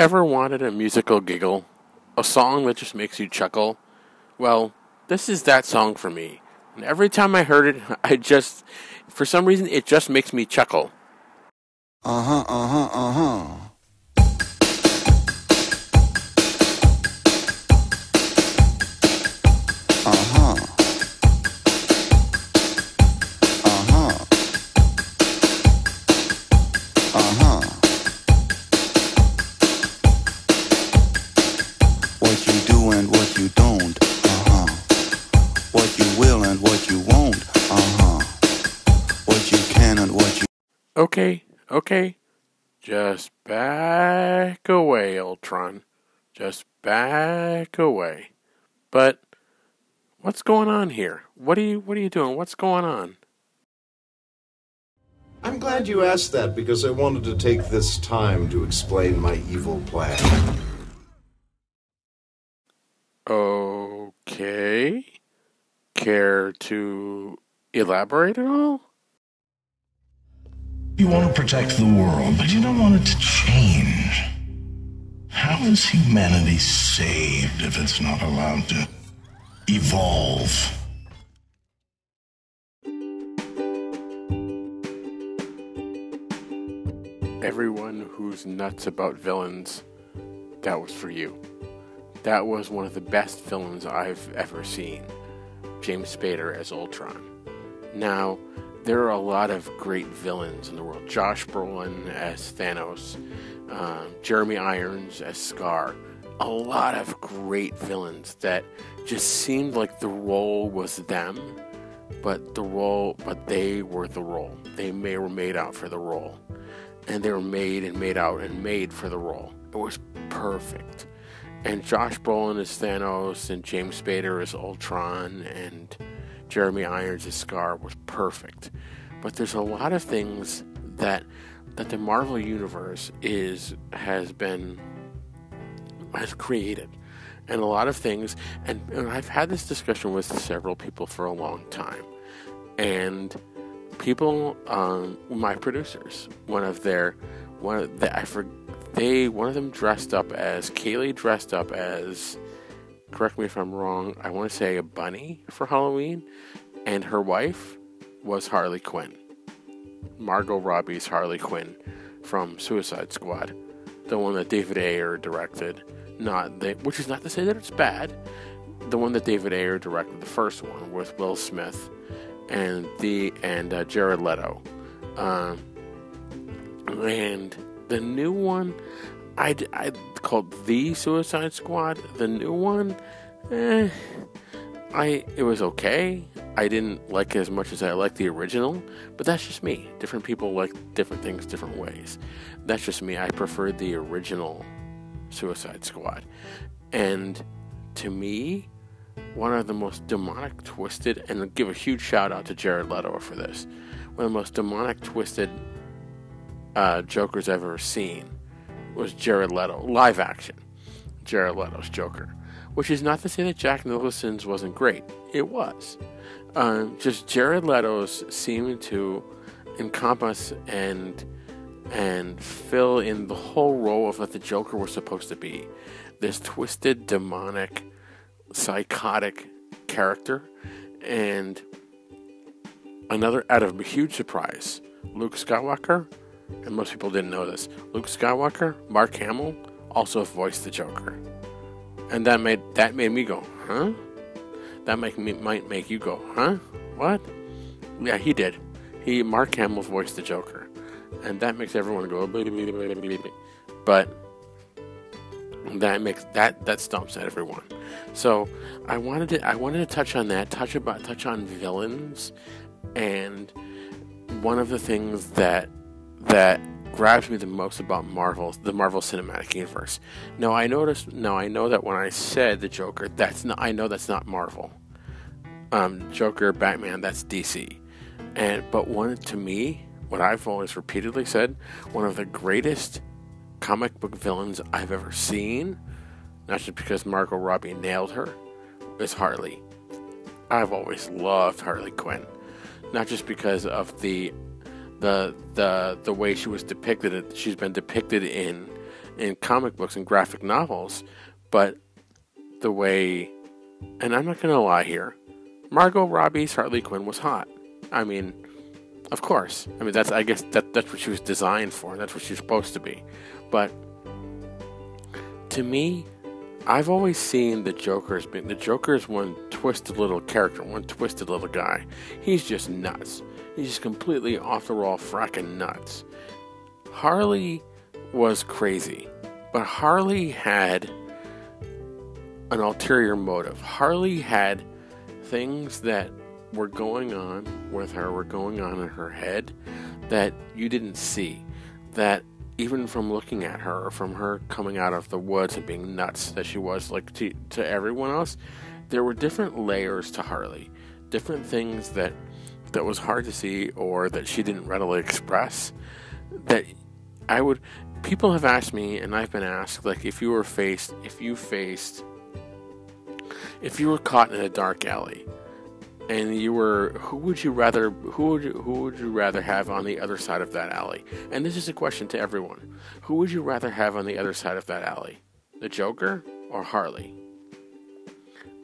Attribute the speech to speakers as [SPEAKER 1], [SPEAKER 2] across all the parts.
[SPEAKER 1] Ever wanted a musical giggle? A song that just makes you chuckle? Well, this is that song for me. And every time I heard it, I just, for some reason, it just makes me chuckle.
[SPEAKER 2] Uh huh, uh huh, uh huh.
[SPEAKER 1] Okay, okay. Just back away, Ultron. Just back away. But what's going on here? What are you what are you doing? What's going on?
[SPEAKER 3] I'm glad you asked that because I wanted to take this time to explain my evil plan.
[SPEAKER 1] Okay. Care to elaborate at all?
[SPEAKER 4] You want to protect the world, but you don't want it to change. How is humanity saved if it's not allowed to evolve?
[SPEAKER 1] Everyone who's nuts about villains, that was for you. That was one of the best villains I've ever seen. James Spader as Ultron. Now, there are a lot of great villains in the world. Josh Brolin as Thanos, uh, Jeremy Irons as Scar. A lot of great villains that just seemed like the role was them, but the role, but they were the role. They may were made out for the role, and they were made and made out and made for the role. It was perfect. And Josh Brolin as Thanos, and James Spader as Ultron, and Jeremy Irons Scar was perfect. But there's a lot of things that that the Marvel universe is has been has created. And a lot of things and, and I've had this discussion with several people for a long time. And people um, my producers, one of their one of the I for, they one of them dressed up as Kaylee dressed up as correct me if I'm wrong, I want to say a bunny for Halloween, and her wife was Harley Quinn. Margot Robbie's Harley Quinn from Suicide Squad, the one that David Ayer directed. Not the, which is not to say that it's bad. The one that David Ayer directed, the first one with Will Smith and the and uh, Jared Leto, um, and the new one, I I called the Suicide Squad. The new one, eh, I it was okay. I didn't like it as much as I liked the original, but that's just me. Different people like different things different ways. That's just me. I preferred the original Suicide Squad. And to me, one of the most demonic, twisted, and give a huge shout out to Jared Leto for this. One of the most demonic, twisted uh, Jokers I've ever seen was Jared Leto, live action. Jared Leto's Joker. Which is not to say that Jack Nicholson's wasn't great. It was. Um, just Jared Leto's seemed to encompass and and fill in the whole role of what the Joker was supposed to be. This twisted, demonic, psychotic character. And another out of a huge surprise, Luke Skywalker, and most people didn't know this. Luke Skywalker, Mark Hamill, also voiced the Joker. And that made that made me go, huh? That make me might make you go, huh? What? Yeah, he did. He Mark Hamill voiced the Joker, and that makes everyone go. But that makes that that stumps at everyone. So I wanted to I wanted to touch on that, touch about touch on villains, and one of the things that that grabs me the most about Marvel, the Marvel Cinematic Universe. Now I noticed. Now I know that when I said the Joker, that's not. I know that's not Marvel. Um, Joker, Batman, that's DC. And but one to me, what I've always repeatedly said, one of the greatest comic book villains I've ever seen, not just because Margot Robbie nailed her, is Harley. I've always loved Harley Quinn, not just because of the the the the way she was depicted. She's been depicted in in comic books and graphic novels, but the way, and I'm not going to lie here, Margot Robbie's Harley Quinn was hot. I mean, of course. I mean, that's I guess that that's what she was designed for. That's what she's supposed to be. But to me, I've always seen the Joker as being the Joker is one twisted little character, one twisted little guy. He's just nuts. He's just completely off the wall, fracking nuts. Harley was crazy, but Harley had an ulterior motive. Harley had things that were going on with her, were going on in her head that you didn't see. That even from looking at her, or from her coming out of the woods and being nuts that she was, like to, to everyone else, there were different layers to Harley, different things that that was hard to see or that she didn't readily express. That I would, people have asked me, and I've been asked, like if you were faced, if you faced, if you were caught in a dark alley and you were who would you rather who would you, who would you rather have on the other side of that alley? And this is a question to everyone. Who would you rather have on the other side of that alley? The joker or harley?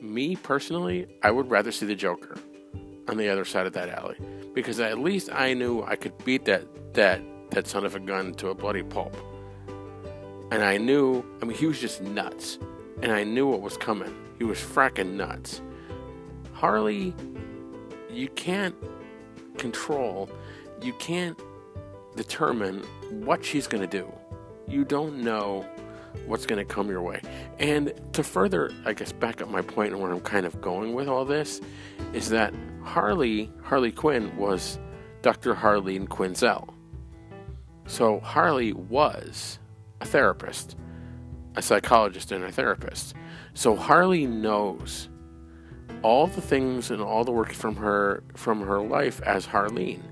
[SPEAKER 1] Me personally i would rather see the joker on the other side of that alley. Because at least i knew i could beat that that that son of a gun to a bloody pulp. And i knew i mean he was just nuts. And i knew what was coming. He was fracking nuts. Harley you can't control, you can't determine what she's going to do. You don't know what's going to come your way. And to further, I guess, back up my point and where I'm kind of going with all this, is that Harley, Harley Quinn, was Dr. Harleen Quinzel. So Harley was a therapist, a psychologist, and a therapist. So Harley knows all the things and all the work from her from her life as Harleen.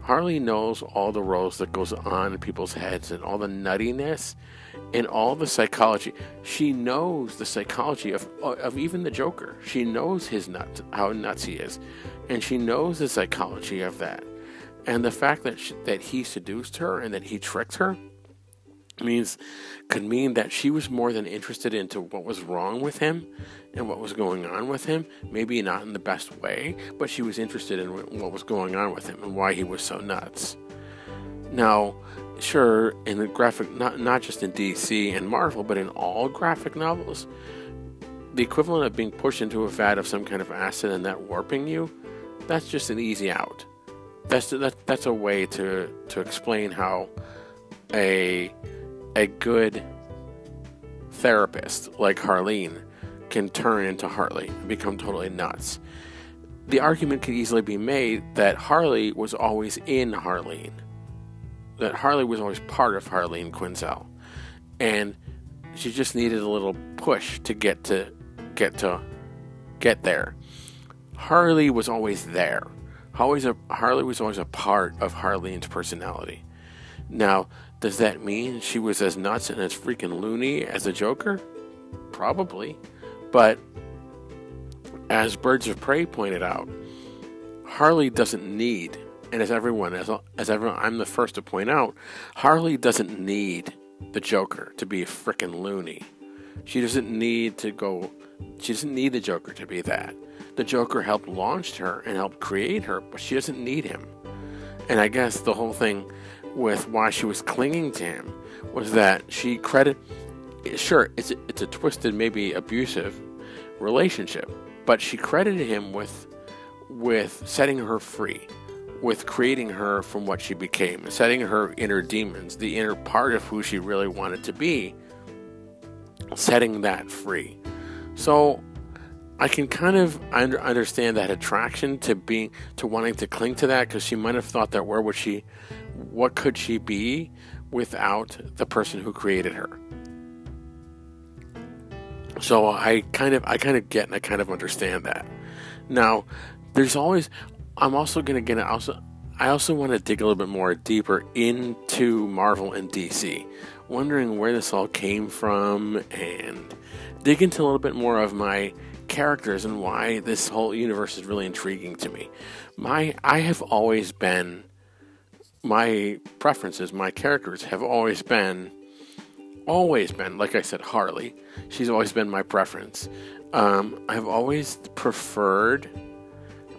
[SPEAKER 1] Harley knows all the roles that goes on in people's heads and all the nuttiness and all the psychology. She knows the psychology of of even the Joker. She knows his nut how nuts he is, and she knows the psychology of that. And the fact that she, that he seduced her and that he tricked her means could mean that she was more than interested into what was wrong with him and what was going on with him maybe not in the best way but she was interested in what was going on with him and why he was so nuts now sure in the graphic not not just in DC and Marvel but in all graphic novels the equivalent of being pushed into a vat of some kind of acid and that warping you that's just an easy out that's that, that's a way to to explain how a a good therapist like Harleen can turn into Harley and become totally nuts. The argument could easily be made that Harley was always in Harleen, that Harley was always part of Harleen Quinzel, and she just needed a little push to get to get to get there. Harley was always there. Always a, Harley was always a part of Harleen's personality. Now, does that mean she was as nuts and as freaking loony as the Joker? Probably. But as Birds of Prey pointed out, Harley doesn't need, and as everyone, as, as everyone, I'm the first to point out, Harley doesn't need the Joker to be a freaking loony. She doesn't need to go, she doesn't need the Joker to be that. The Joker helped launch her and helped create her, but she doesn't need him. And I guess the whole thing with why she was clinging to him was that she credit sure it's it's a twisted maybe abusive relationship but she credited him with with setting her free with creating her from what she became setting her inner demons the inner part of who she really wanted to be setting that free so I can kind of under, understand that attraction to being to wanting to cling to that because she might have thought that where would she what could she be without the person who created her? So I kind of I kind of get and I kind of understand that. Now, there's always I'm also to get also I also want to dig a little bit more deeper into Marvel and DC, wondering where this all came from and dig into a little bit more of my characters and why this whole universe is really intriguing to me. My I have always been my preferences, my characters have always been always been, like I said, Harley. She's always been my preference. Um, I've always preferred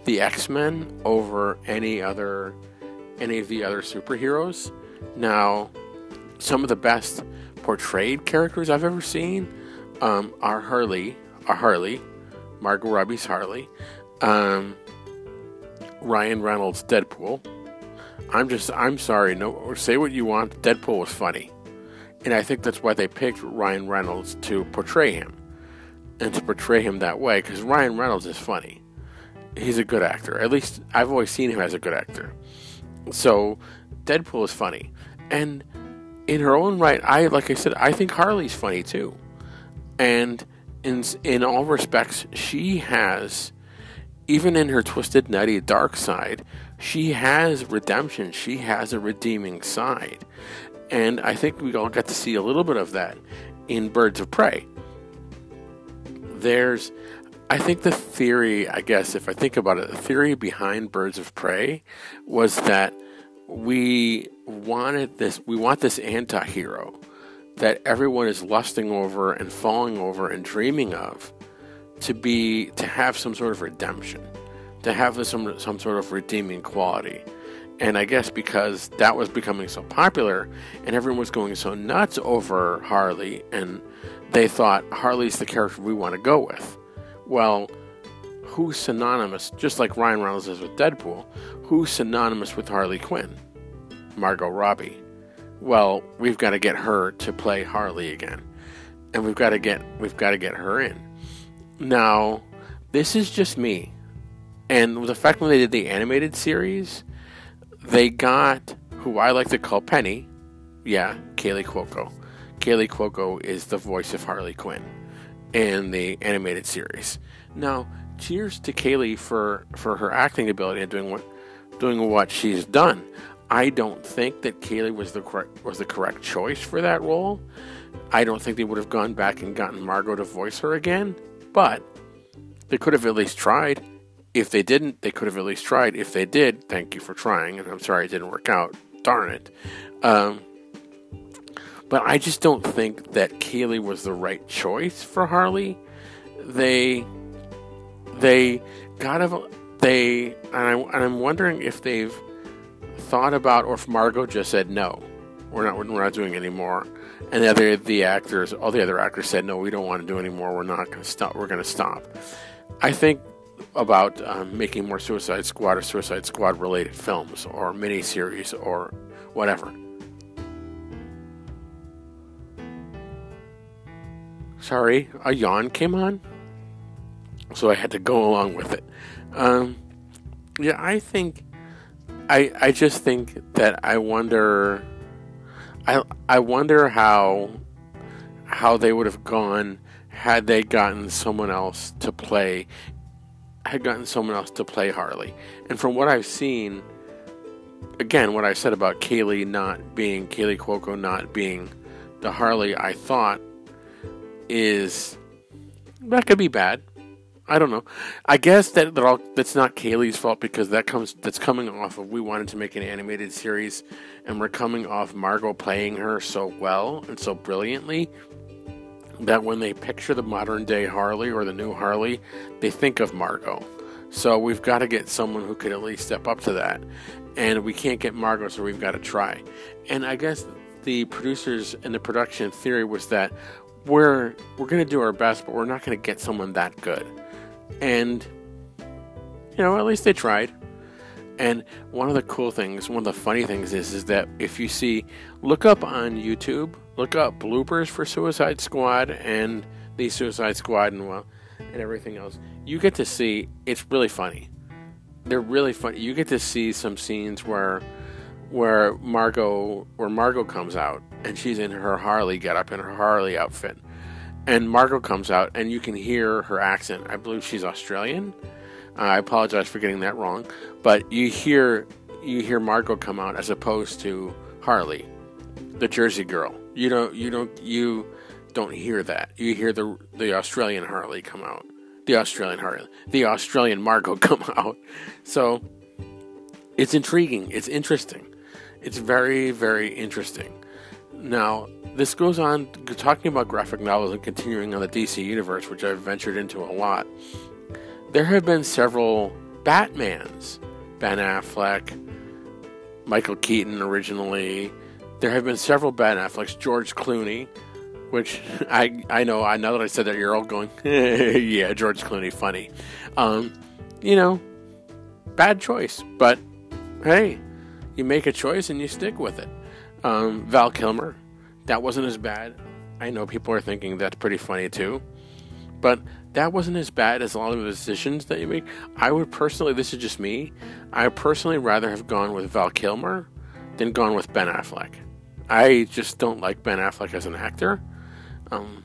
[SPEAKER 1] the X Men over any other any of the other superheroes. Now, some of the best portrayed characters I've ever seen um, are Harley, are Harley, Margot Robbie's Harley, um, Ryan Reynolds Deadpool. I'm just I'm sorry, no say what you want. Deadpool was funny. And I think that's why they picked Ryan Reynolds to portray him. And to portray him that way, because Ryan Reynolds is funny. He's a good actor. At least I've always seen him as a good actor. So Deadpool is funny. And in her own right, I like I said, I think Harley's funny too. And in in all respects, she has even in her twisted, nutty, dark side, she has redemption. She has a redeeming side. And I think we all got to see a little bit of that in Birds of Prey. There's, I think the theory, I guess, if I think about it, the theory behind Birds of Prey was that we wanted this, we want this anti hero that everyone is lusting over and falling over and dreaming of to be, to have some sort of redemption, to have some, some sort of redeeming quality. And I guess because that was becoming so popular and everyone was going so nuts over Harley, and they thought Harley's the character we want to go with. Well, who's synonymous, just like Ryan Reynolds is with Deadpool, who's synonymous with Harley Quinn? Margot Robbie. Well, we've got to get her to play Harley again. And we've got to get we've got to get her in. Now, this is just me. And the fact when they did the animated series, they got who I like to call Penny. Yeah, Kaley Cuoco. Kaley Cuoco is the voice of Harley Quinn in the animated series. Now, cheers to Kaley for for her acting ability and doing what doing what she's done. I don't think that Kaley was the correct was the correct choice for that role. I don't think they would have gone back and gotten Margot to voice her again, but they could have at least tried. If they didn't, they could have at least tried. If they did, thank you for trying, and I'm sorry it didn't work out. Darn it. Um, but I just don't think that Kaley was the right choice for Harley. They, they got of they, and, I, and I'm wondering if they've thought about, or if Margot just said no, we're not, we're not doing anymore, and the other the actors, all the other actors said no, we don't want to do anymore. We're not going to stop. We're going to stop. I think about um, making more Suicide Squad or Suicide Squad related films or miniseries or whatever. Sorry, a yawn came on, so I had to go along with it. Um, yeah, I think, I I just think that I wonder, I I wonder how how they would have gone had they gotten someone else to play had gotten someone else to play Harley. And from what I've seen, again, what I said about Kaley not being Kaley Cuoco not being the Harley I thought is that could be bad. I don't know. I guess that all, that's not Kaley's fault because that comes that's coming off of we wanted to make an animated series, and we're coming off Margot playing her so well and so brilliantly that when they picture the modern day Harley or the new Harley, they think of Margot. So we've got to get someone who could at least step up to that. And we can't get Margot, so we've got to try. And I guess the producers and the production theory was that we're we're to do our best, but we're not to get someone that good. And you know, at least they tried. And one of the cool things, one of the funny things is, is that if you see, look up on YouTube, look up bloopers for Suicide Squad and the Suicide Squad and well, and everything else. You get to see it's really funny. They're really funny. You get to see some scenes where where Margot where Margot comes out and she's in her Harley get up in her Harley outfit. And Margot comes out and you can hear her accent. I believe she's Australian. Uh, I apologize for getting that wrong, but you hear you hear Margot come out as opposed to Harley, the Jersey girl. You don't you don't you don't hear that. You hear the the Australian Harley come out. The Australian Harley, the Australian Margot come out. So it's intriguing. It's interesting. It's very very interesting. Now, this goes on talking about graphic novels and continuing on the DC universe, which I've ventured into a lot. There have been several Batmans. Ben Affleck, Michael Keaton originally. There have been several Ben Afflecks, George Clooney, which I I know I know that I said that you're all going, yeah, George Clooney, funny. Um, you know, bad choice, but hey, you make a choice and you stick with it. Um, Val Kilmer, that wasn't as bad. I know people are thinking that's pretty funny too, but that wasn't as bad as a lot of the decisions that you make. I would personally, this is just me, I would personally rather have gone with Val Kilmer than gone with Ben Affleck. I just don't like Ben Affleck as an actor. Um,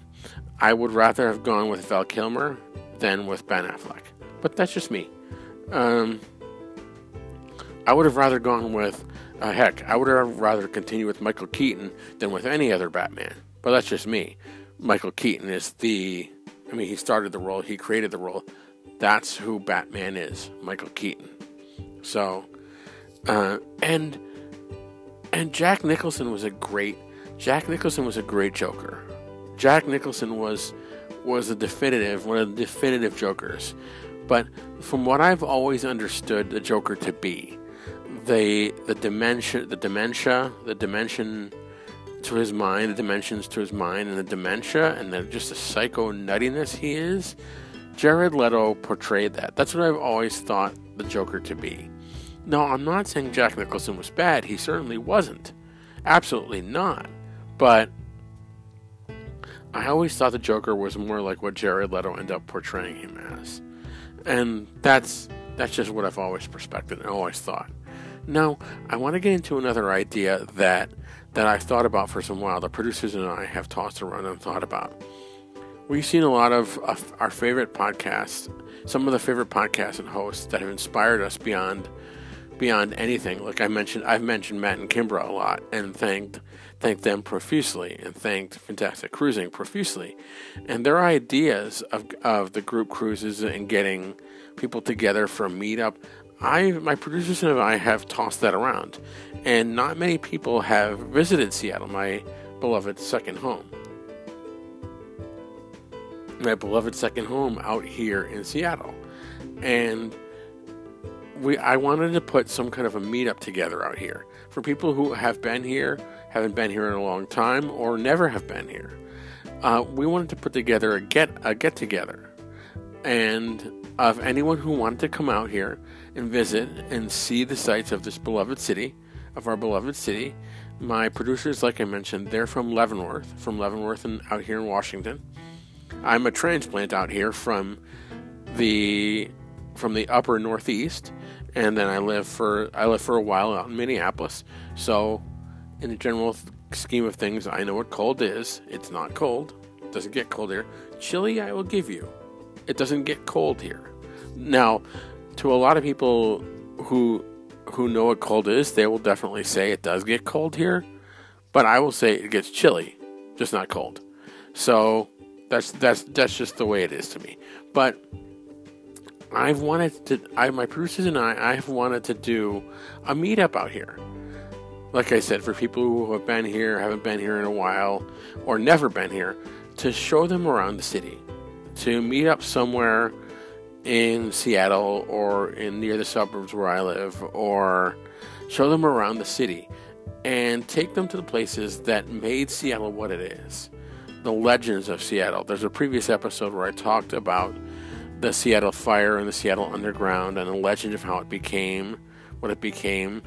[SPEAKER 1] I would rather have gone with Val Kilmer than with Ben Affleck. But that's just me. Um, I would have rather gone with, uh, heck, I would rather continue with Michael Keaton than with any other Batman. But that's just me. Michael Keaton is the, I mean, he started the role, he created the role. That's who Batman is, Michael Keaton. So, uh, and and Jack Nicholson was a great Jack Nicholson was a great Joker. Jack Nicholson was was a definitive one of the definitive Jokers. But from what I've always understood the Joker to be, the the dementia the dementia the dimension to his mind, the dimensions to his mind, and the dementia and the just the psycho nuttiness he is. Jared Leto portrayed that. That's what I've always thought the Joker to be. No, I'm not saying Jack Nicholson was bad. He certainly wasn't. Absolutely not. But I always thought the Joker was more like what Jared Leto ended up portraying him as. And that's that's just what I've always respected and always thought. Now, I want to get into another idea that that I've thought about for some while. The producers and I have tossed around and thought about. We've seen a lot of our favorite podcasts, some of the favorite podcasts and hosts that have inspired us beyond beyond anything. Like I mentioned, I've mentioned Matt and Kimbra a lot and thanked thanked them profusely and thanked Fantastic Cruising profusely. And their ideas of of the group cruises and getting people together for a meetup, I my producers and I have tossed that around. And not many people have visited Seattle, my beloved second home. My beloved second home out here in Seattle. And we I wanted to put some kind of a meetup together out here for people who have been here, haven't been here in a long time, or never have been here. Uh, we wanted to put together a get a get together, and of anyone who wanted to come out here and visit and see the sights of this beloved city, of our beloved city. My producers, like I mentioned, they're from Leavenworth, from Leavenworth and out here in Washington. I'm a transplant out here from the from the upper northeast and then I live for I live for a while out in Minneapolis. So, in the general scheme of things, I know what cold is. It's not cold. It doesn't get cold here. Chilly, I will give you. It doesn't get cold here. Now, to a lot of people who who know what cold is, they will definitely say it does get cold here. But I will say it gets chilly, just not cold. So that's that's that's just the way it is to me. But I've wanted to, I, my producers and I, I've wanted to do a meetup out here. Like I said, for people who have been here, haven't been here in a while, or never been here, to show them around the city, to meet up somewhere in Seattle or in near the suburbs where I live, or show them around the city and take them to the places that made Seattle what it is. The legends of Seattle. There's a previous episode where I talked about the Seattle Fire and the Seattle Underground and the legend of how it became what it became.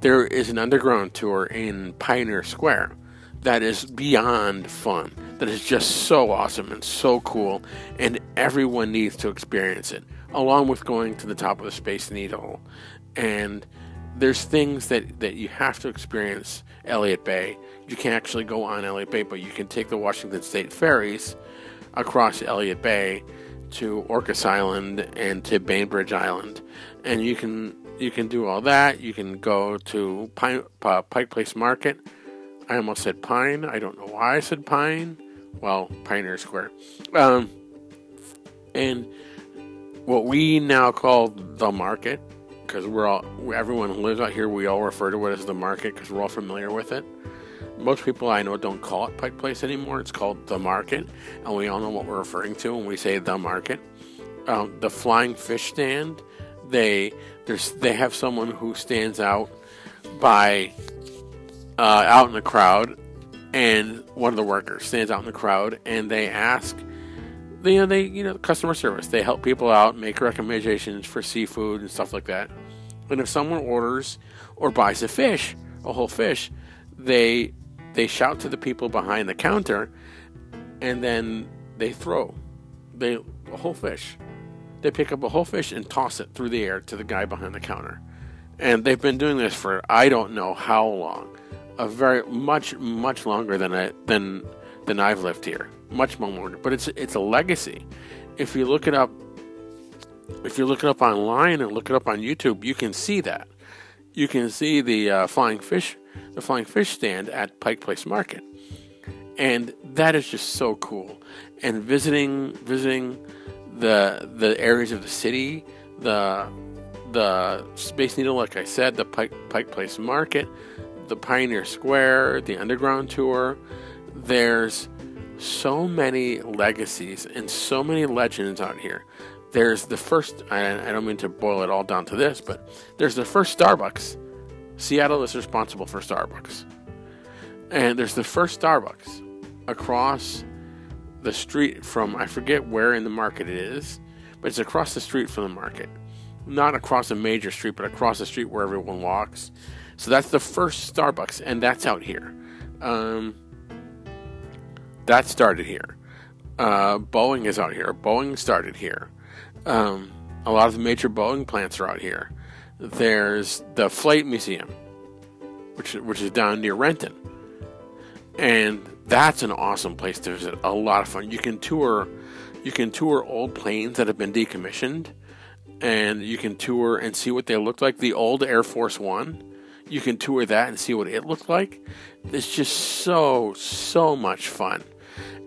[SPEAKER 1] There is an underground tour in Pioneer Square that is beyond fun. That is just so awesome and so cool, and everyone needs to experience it, along with going to the top of the Space Needle. And there's things that, that you have to experience Elliott Bay. You can't actually go on Elliott Bay, but you can take the Washington State ferries across Elliott Bay to Orcas Island and to Bainbridge Island, and you can you can do all that. You can go to Pine, uh, Pike Place Market. I almost said Pine. I don't know why I said Pine. Well, Pioneer Square, um, and what we now call the market because we're all everyone who lives out here. We all refer to it as the market because we're all familiar with it. most people I know don't call it Pike Place anymore. It's called the Market, and we all know what we're referring to when we say the Market. Um, the Flying Fish Stand, they there's they have someone who stands out by uh, out in the crowd, and one of the workers stands out in the crowd, and they ask. You know, they you know customer service. They help people out, make recommendations for seafood and stuff like that. And if someone orders or buys a fish, a whole fish, they they shout to the people behind the counter, and then they throw they a whole fish. They pick up a whole fish and toss it through the air to the guy behind the counter. And they've been doing this for I don't know how long, a very much much longer than I than than I've lived here, much more. longer. But it's it's a legacy. If you look it up, if you look it up online and look it up on YouTube, you can see that. You can see the uh, flying fish, the flying fish stand at Pike Place Market, and that is just so cool. And visiting visiting the the areas of the city, the the Space Needle, like I said, the Pike, Pike Place Market, the Pioneer Square, the Underground Tour. There's so many legacies and so many legends out here. There's the first, I, I don't mean to boil it all down to this, but there's the first Starbucks. Seattle is responsible for Starbucks. And there's the first Starbucks across the street from, I forget where in the market it is, but it's across the street from the market. Not across a major street, but across the street where everyone walks. So that's the first Starbucks, and that's out here. Um, that started here. Uh, Boeing is out here. Boeing started here. Um, a lot of the major Boeing plants are out here. There's the Flight Museum, which which is down near Renton, and that's an awesome place to visit. A lot of fun. You can tour, you can tour old planes that have been decommissioned, and you can tour and see what they look like. The old Air Force One, you can tour that and see what it looked like. It's just so so much fun,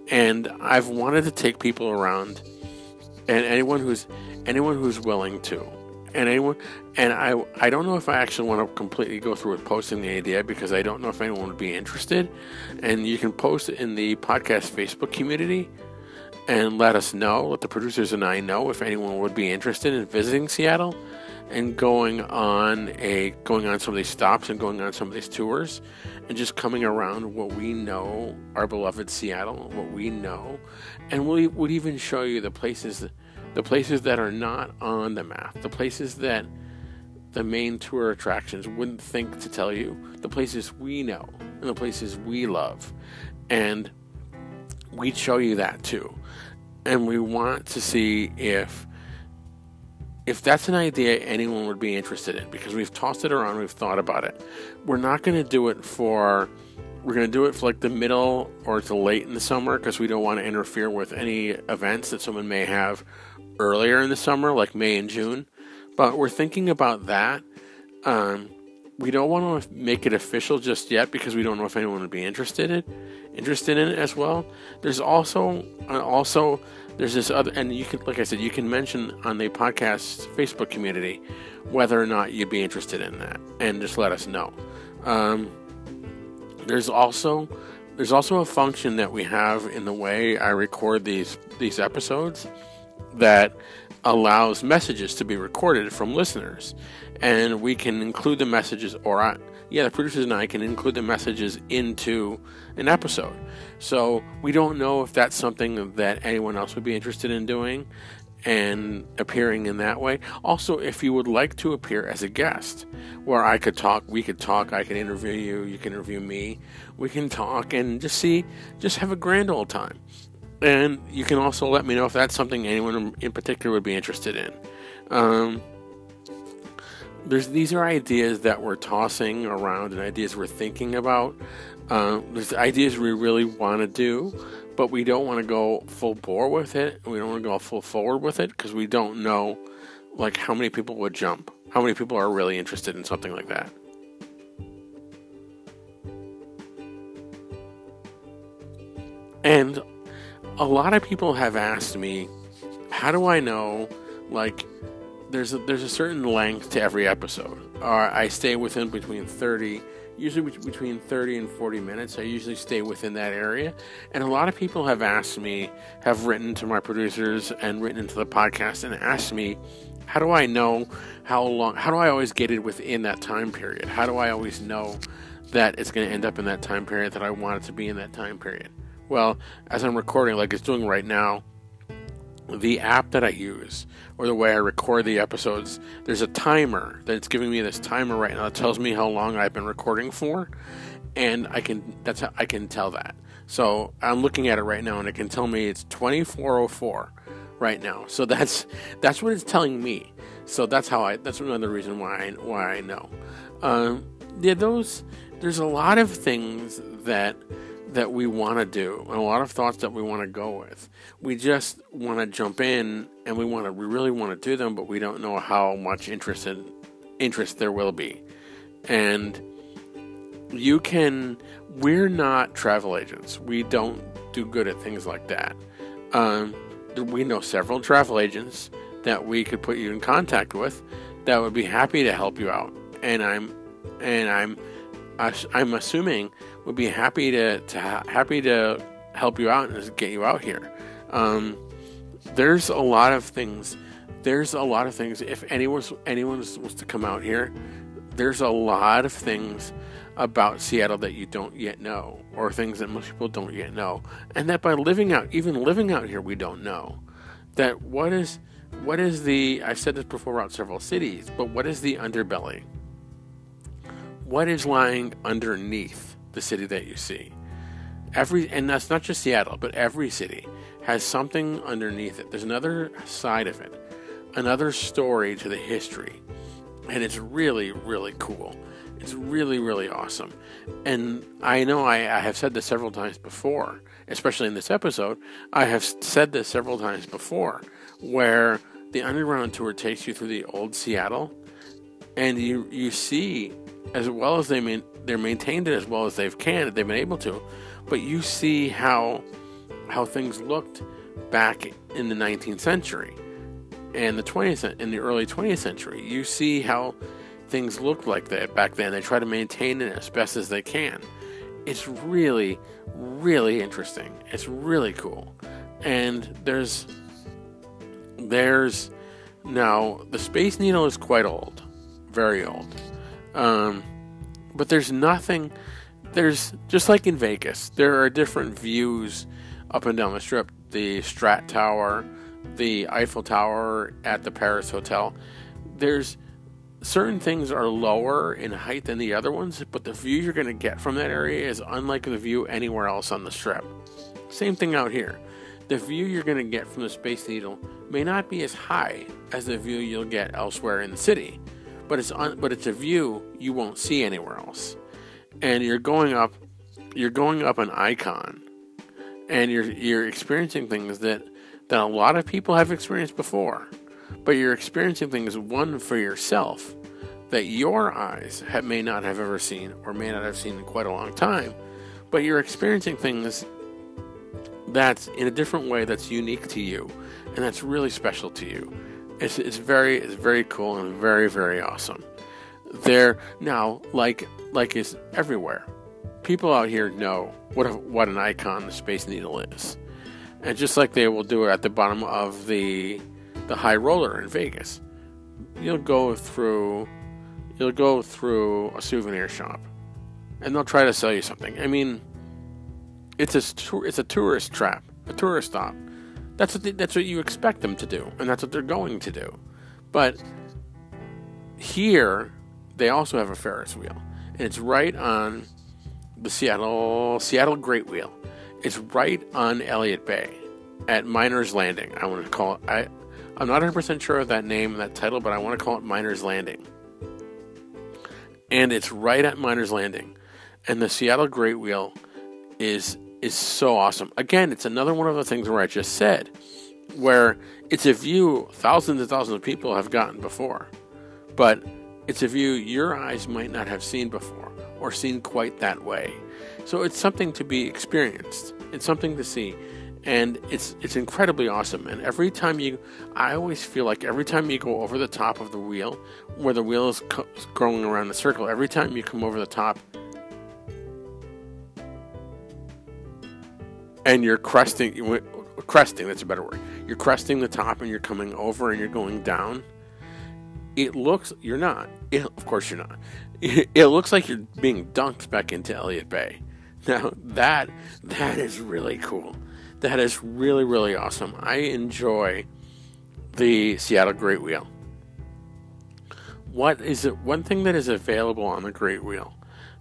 [SPEAKER 1] and I've wanted to take people around, and anyone who's anyone who's willing to and anyone and I I don't know if I actually want to completely go through with posting the idea because I don't know if anyone would be interested. And you can post it in the podcast Facebook community and let us know, let the producers and I know if anyone would be interested in visiting Seattle and going on a going on some of these stops and going on some of these tours and just coming around what we know our beloved Seattle, what we know, and we would even show you the places the places that are not on the map, the places that the main tour attractions wouldn't think to tell you, the places we know and the places we love. And we'd show you that too. And we want to see if if that's an idea anyone would be interested in because we've tossed it around, we've thought about it. We're not going to do it for we're going to do it for like the middle or to late in the summer because we don't want to interfere with any events that someone may have earlier in the summer, like May and June. But we're thinking about that. Um, we don't want to make it official just yet because we don't know if anyone would be interested in interested in it as well. There's also uh, also there's this other, and you can, like I said, you can mention on the podcast Facebook community whether or not you'd be interested in that, and just let us know. Um, there's also there's also a function that we have in the way I record these these episodes that allows messages to be recorded from listeners, and we can include the messages, or yeah, the producers and I can include the messages into an episode. So we don't know if that's something that anyone else would be interested in doing and appearing in that way. Also, if you would like to appear as a guest, where I could talk, we could talk, I can interview you, you can interview me, we can talk and just see, just have a grand old time. And you can also let me know if that's something anyone in particular would be interested in. Um, there's these are ideas that we're tossing around and ideas we're thinking about. Uh, there's ideas we really want to do, but we don't want to go full bore with it. We don't want to go full forward with it because we don't know like how many people would jump, how many people are really interested in something like that. And a lot of people have asked me, how do I know, like, there's a, there's a certain length to every episode. Or I stay within between 30 usually between 30 and 40 minutes. I usually stay within that area. And a lot of people have asked me, have written to my producers and written into the podcast and asked me, how do I know how long, how do I always get it within that time period? How do I always know that it's going to end up in that time period that I want it to be in that time period? Well, as I'm recording, like it's doing right now, the app that I use or the way I record the episodes, there's a timer that's giving me this timer right now that tells me how long I've been recording for, and I can that's how I can tell that. So I'm looking at it right now, and it can tell me it's 24:04 right now. So that's that's what it's telling me. So that's how I. That's another reason why I, why I know. Um, yeah, those. There's a lot of things that that we want to do and a lot of thoughts that we want to go with. We just want to jump in and we want to we really want to do them, but we don't know how much interest in, interest there will be. And you can we're not travel agents. We don't do good at things like that. Um, we know several travel agents that we could put you in contact with that would be happy to help you out. And I'm and I'm I'm assuming would be happy to, to ha- happy to help you out and get you out here. Um, there's a lot of things. There's a lot of things. If anyone anyone was to come out here, there's a lot of things about Seattle that you don't yet know, or things that most people don't yet know, and that by living out, even living out here, we don't know. That what is what is the I've said this before about several cities, but what is the underbelly? What is lying underneath the city that you see. Every and that's not just Seattle, but every city has something underneath it. There's another side of it, another story to the history. And it's really, really cool. It's really, really awesome. And I know I, I, have said this several times before, especially in this episode. I have said this several times before, where the underground tour takes you through the old Seattle, and you you see as well as they mean they're maintained it as well as they've can they've been able to. But you see how how things looked back in the 19th century and the 20th in the early 20th century. You see how things looked like that back then. They try to maintain it as best as they can. It's really really interesting. It's really cool. And there's there's now the space needle is quite old very old. Um, but there's nothing. There's just like in Vegas, there are different views up and down the strip. The Strat Tower, the Eiffel Tower at the Paris Hotel. There's certain things are lower in height than the other ones, but the view you're going to get from that area is unlike the view anywhere else on the strip. Same thing out here. The view you're going to get from the Space Needle may not be as high as the view you'll get elsewhere in the city, but it's but it's a view you won't see anywhere else. And you're going up you're going up an icon and you're you're experiencing things that that a lot of people have experienced before. But you're experiencing things one for yourself that your eyes have, may not have ever seen or may not have seen in quite a long time. But you're experiencing things that's in a different way that's unique to you and that's really special to you. It's, it's very it's very cool and very very awesome. There now, like like is everywhere. People out here know what a, what an icon the Space Needle is, and just like they will do it at the bottom of the the high roller in Vegas, you'll go through you'll go through a souvenir shop, and they'll try to sell you something. I mean, it's a it's a tourist trap, a tourist stop. That's what they, that's what you expect them to do, and that's what they're going to do. But here, they also have a Ferris wheel, and it's right on the Seattle Seattle Great Wheel. It's right on Elliott Bay at Miners Landing. I want to call it. I I'm not 100 percent sure of that name and that title, but I want to call it Miners Landing. And it's right at Miners Landing, and the Seattle Great Wheel is is so awesome. Again, it's another one of the things where I just said, where it's a view thousands and thousands of people have gotten before, but it's a view your eyes might not have seen before or seen quite that way. So it's something to be experienced. It's something to see. And it's it's incredibly awesome. And every time you, I always feel like every time you go over the top of the wheel, where the wheel is co- going around the circle, every time you come over the top, and you're cresting, cresting. That's a better word. You're cresting the top, and you're coming over, and you're going down. It looks you're not. It, of course you're not. It, it looks like you're being dunked back into Elliott Bay. Now that that is really cool. That is really really awesome. I enjoy the Seattle Great Wheel. What is it? One thing that is available on the Great Wheel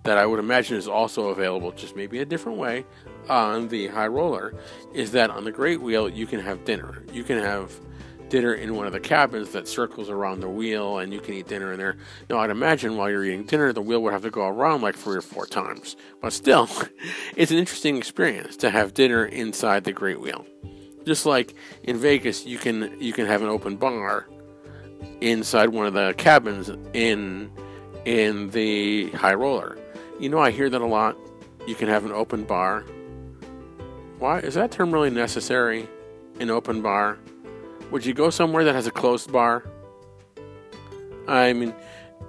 [SPEAKER 1] that I would imagine is also available, just maybe a different way, on the High Roller, is that on the Great Wheel you can have dinner. You can have dinner in one of the cabins that circles around the wheel, and you can eat dinner in there. Now, I'd imagine while you're eating dinner, the wheel would have to go around like three or four times. But still, it's an interesting experience to have dinner inside the Great Wheel. Just like in Vegas, you can you can have an open bar inside one of the cabins in in the high roller. You know, I hear that a lot. You can have an open bar. Why is that term really necessary? An open bar? Would you go somewhere that has a closed bar? I mean,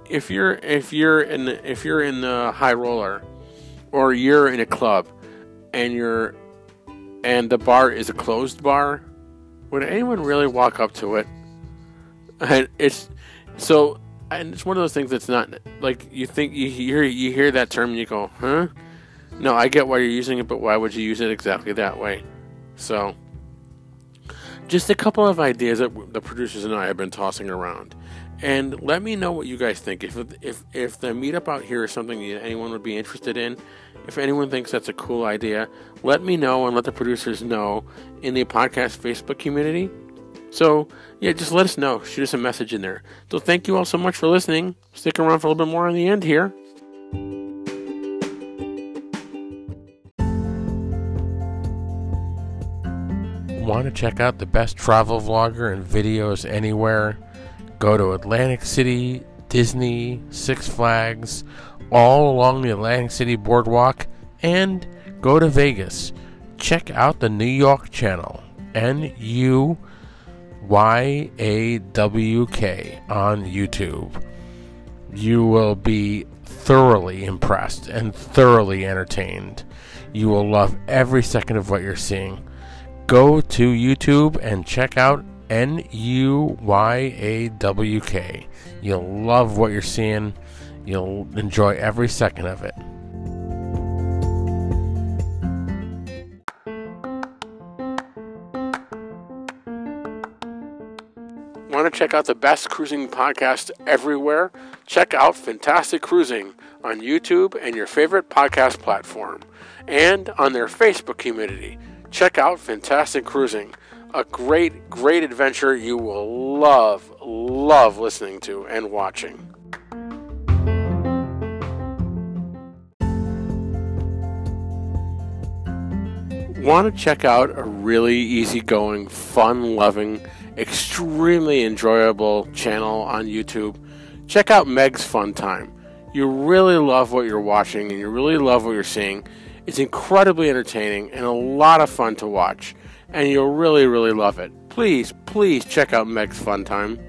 [SPEAKER 1] if you're if you're in if you're in the high roller, or you're in a club, and you're and the bar is a closed bar, would anyone really walk up to it? And it's so, and it's one of those things that's not like you think you hear you hear that term and you go, huh? No, I get why you're using it, but why would you use it exactly that way? So, just a couple of ideas that the producers and I have been tossing around. And let me know what you guys think. If if if the meetup out here is something that anyone would be interested in, if anyone thinks that's a cool idea, let me know and let the producers know in the podcast Facebook community. So yeah, just let us know. Shoot us a message in there. So thank you all so much for listening. Stick around for a little bit more on the end here. Want to check out the best travel vlogger and videos anywhere? Go to Atlantic City, Disney, Six Flags, all along the Atlantic City boardwalk, and go to Vegas. Check out the New York channel, N U Y A W K, on YouTube. You will be thoroughly impressed and thoroughly entertained. You will love every second of what you're seeing go to YouTube and check out N U Y A W K. You'll love what you're seeing. You'll enjoy every second of it. Check out the best cruising podcast everywhere? Check out Fantastic Cruising on YouTube and your favorite podcast platform, and on their Facebook community check out Fantastic Cruising. A great, great adventure you will love, love listening to and watching. Want to check out a really easygoing, fun loving, extremely enjoyable channel on YouTube? Check out Meg's Fun Time. You really love what you're watching and you really love what you're seeing it's incredibly entertaining and a lot of fun to watch, and you'll really, really love it. Please, please check out Meg's Fun Time.